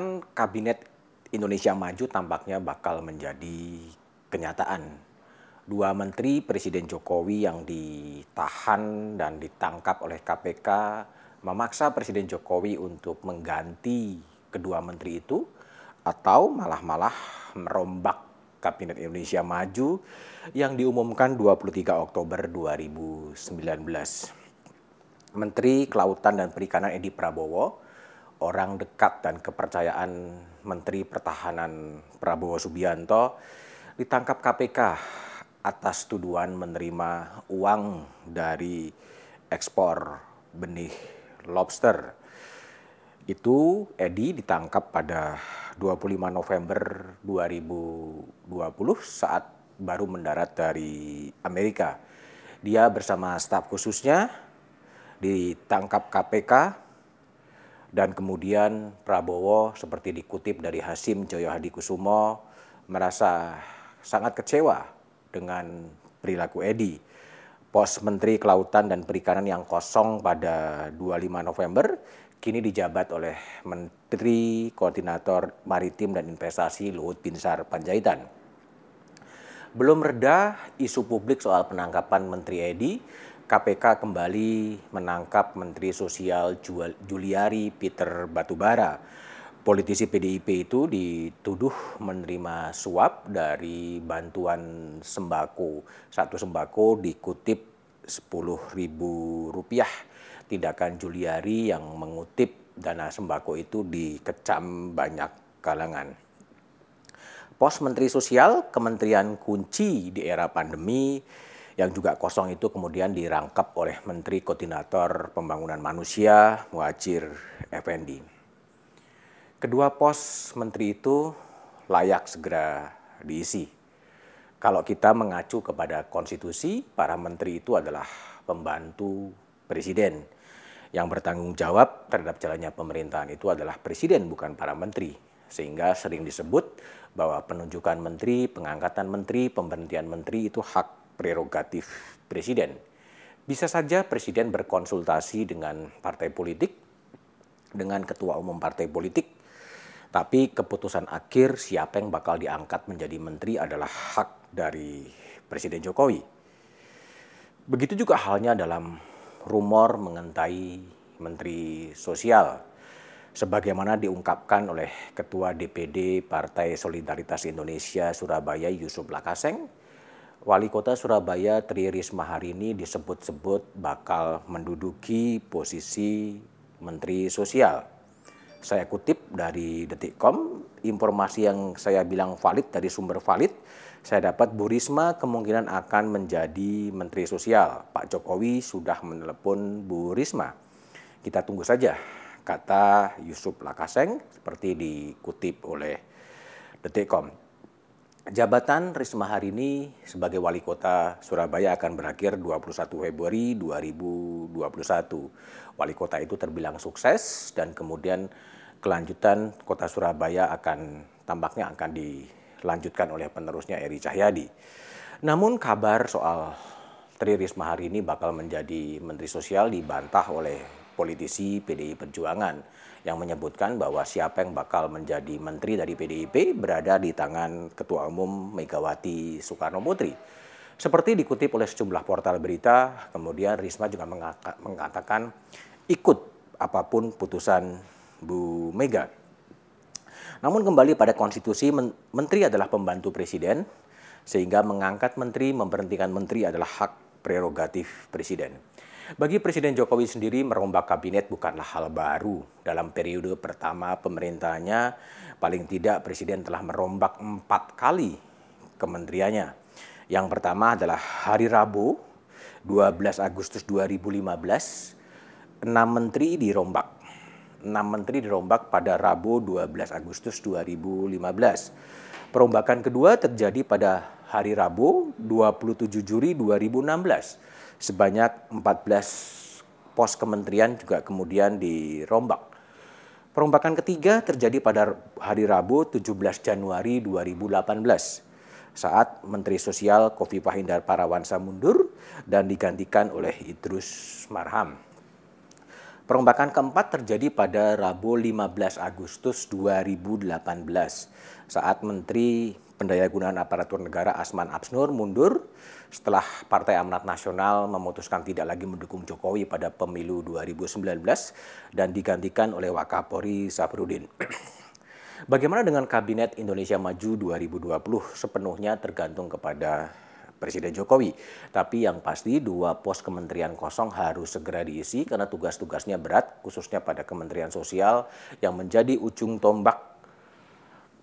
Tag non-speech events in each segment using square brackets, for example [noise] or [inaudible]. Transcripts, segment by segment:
Pembentukan Kabinet Indonesia Maju tampaknya bakal menjadi kenyataan. Dua menteri Presiden Jokowi yang ditahan dan ditangkap oleh KPK memaksa Presiden Jokowi untuk mengganti kedua menteri itu atau malah-malah merombak Kabinet Indonesia Maju yang diumumkan 23 Oktober 2019. Menteri Kelautan dan Perikanan Edi Prabowo orang dekat dan kepercayaan Menteri Pertahanan Prabowo Subianto ditangkap KPK atas tuduhan menerima uang dari ekspor benih lobster. Itu Edi ditangkap pada 25 November 2020 saat baru mendarat dari Amerika. Dia bersama staf khususnya ditangkap KPK dan kemudian Prabowo seperti dikutip dari Hasim Joyo Hadi Kusumo merasa sangat kecewa dengan perilaku Edi. Pos Menteri Kelautan dan Perikanan yang kosong pada 25 November kini dijabat oleh Menteri Koordinator Maritim dan Investasi Luhut Binsar Panjaitan. Belum reda isu publik soal penangkapan Menteri Edi, KPK kembali menangkap Menteri Sosial Juliari Peter Batubara. Politisi PDIP itu dituduh menerima suap dari bantuan sembako. Satu sembako dikutip Rp10.000. Tindakan Juliari yang mengutip dana sembako itu dikecam banyak kalangan. Pos Menteri Sosial, kementerian kunci di era pandemi, yang juga kosong itu kemudian dirangkap oleh Menteri Koordinator Pembangunan Manusia Muhajir Effendi. Kedua pos menteri itu layak segera diisi. Kalau kita mengacu kepada konstitusi, para menteri itu adalah pembantu presiden. Yang bertanggung jawab terhadap jalannya pemerintahan itu adalah presiden bukan para menteri. Sehingga sering disebut bahwa penunjukan menteri, pengangkatan menteri, pemberhentian menteri itu hak prerogatif presiden. Bisa saja presiden berkonsultasi dengan partai politik, dengan ketua umum partai politik, tapi keputusan akhir siapa yang bakal diangkat menjadi menteri adalah hak dari Presiden Jokowi. Begitu juga halnya dalam rumor mengenai Menteri Sosial. Sebagaimana diungkapkan oleh Ketua DPD Partai Solidaritas Indonesia Surabaya Yusuf Lakaseng, Wali Kota Surabaya Tri Risma hari ini disebut-sebut bakal menduduki posisi Menteri Sosial. Saya kutip dari Detikcom, informasi yang saya bilang valid dari sumber valid, saya dapat Bu Risma kemungkinan akan menjadi Menteri Sosial. Pak Jokowi sudah menelepon Bu Risma. Kita tunggu saja, kata Yusuf Lakaseng seperti dikutip oleh Detikcom. Jabatan Risma hari ini sebagai wali kota Surabaya akan berakhir 21 Februari 2021. Wali kota itu terbilang sukses dan kemudian kelanjutan kota Surabaya akan tampaknya akan dilanjutkan oleh penerusnya Eri Cahyadi. Namun kabar soal Tri Risma hari ini bakal menjadi Menteri Sosial dibantah oleh politisi PDI Perjuangan yang menyebutkan bahwa siapa yang bakal menjadi menteri dari PDIP berada di tangan Ketua Umum Megawati Soekarno Putri. Seperti dikutip oleh sejumlah portal berita, kemudian Risma juga mengatakan ikut apa pun putusan Bu Mega. Namun kembali pada konstitusi, menteri adalah pembantu presiden, sehingga mengangkat menteri, memberhentikan menteri adalah hak prerogatif presiden. Bagi Presiden Jokowi sendiri merombak kabinet bukanlah hal baru. Dalam periode pertama pemerintahannya, paling tidak Presiden telah merombak empat kali kementeriannya. Yang pertama adalah hari Rabu, 12 Agustus 2015, enam menteri dirombak. Enam menteri dirombak pada Rabu 12 Agustus 2015. Perombakan kedua terjadi pada hari Rabu 27 Juli 2016 sebanyak 14 pos kementerian juga kemudian dirombak. Perombakan ketiga terjadi pada hari Rabu 17 Januari 2018 saat Menteri Sosial Kofifah Indar Parawansa mundur dan digantikan oleh Idrus Marham. Perombakan keempat terjadi pada Rabu 15 Agustus 2018 saat Menteri Pendayagunaan Aparatur Negara Asman Absnur mundur setelah Partai Amanat Nasional memutuskan tidak lagi mendukung Jokowi pada pemilu 2019 dan digantikan oleh Wakapori Saprudin. [clears throat] Bagaimana dengan Kabinet Indonesia Maju 2020 sepenuhnya tergantung kepada Presiden Jokowi. Tapi yang pasti dua pos kementerian kosong harus segera diisi karena tugas-tugasnya berat, khususnya pada Kementerian Sosial yang menjadi ujung tombak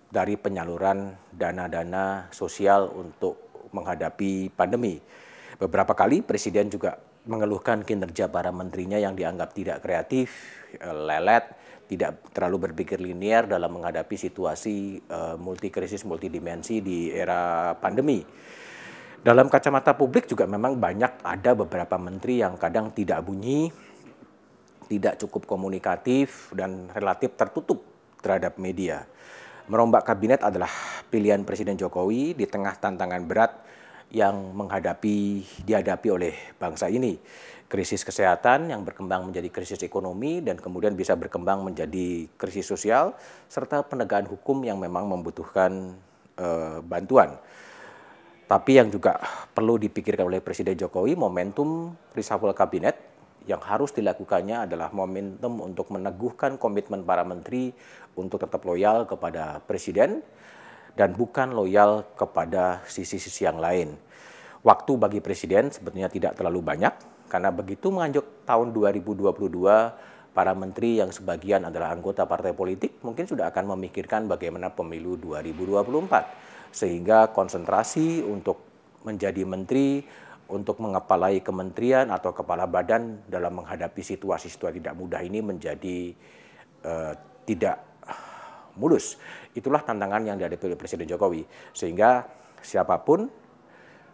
dari penyaluran dana-dana sosial untuk menghadapi pandemi. Beberapa kali Presiden juga mengeluhkan kinerja para menterinya yang dianggap tidak kreatif, lelet, tidak terlalu berpikir linier dalam menghadapi situasi uh, multi krisis multidimensi di era pandemi. Dalam kacamata publik juga memang banyak ada beberapa menteri yang kadang tidak bunyi, tidak cukup komunikatif, dan relatif tertutup terhadap media. Merombak kabinet adalah pilihan Presiden Jokowi di tengah tantangan berat yang menghadapi dihadapi oleh bangsa ini. Krisis kesehatan yang berkembang menjadi krisis ekonomi dan kemudian bisa berkembang menjadi krisis sosial serta penegakan hukum yang memang membutuhkan uh, bantuan. Tapi yang juga perlu dipikirkan oleh Presiden Jokowi, momentum reshuffle kabinet yang harus dilakukannya adalah momentum untuk meneguhkan komitmen para menteri untuk tetap loyal kepada Presiden dan bukan loyal kepada sisi-sisi yang lain. Waktu bagi Presiden sebetulnya tidak terlalu banyak, karena begitu menganjuk tahun 2022, para menteri yang sebagian adalah anggota partai politik mungkin sudah akan memikirkan bagaimana pemilu 2024 sehingga konsentrasi untuk menjadi menteri untuk mengepalai kementerian atau kepala badan dalam menghadapi situasi-situasi tidak mudah ini menjadi uh, tidak mulus. Itulah tantangan yang dihadapi oleh Presiden Jokowi. Sehingga siapa pun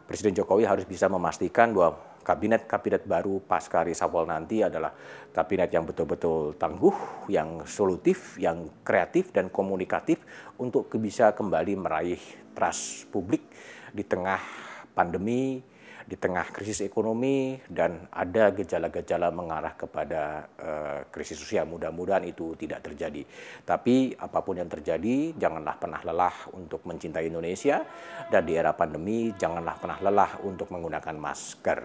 Presiden Jokowi harus bisa memastikan bahwa kabinet-kabinet baru pasca reshuffle nanti adalah kabinet yang betul-betul tangguh, yang solutif, yang kreatif dan komunikatif untuk bisa kembali meraih trust publik di tengah pandemi, di tengah krisis ekonomi dan ada gejala-gejala mengarah kepada uh, krisis sosial. Mudah-mudahan itu tidak terjadi. Tapi apa pun yang terjadi, janganlah pernah lelah untuk mencintai Indonesia dan di era pandemi janganlah pernah lelah untuk menggunakan masker.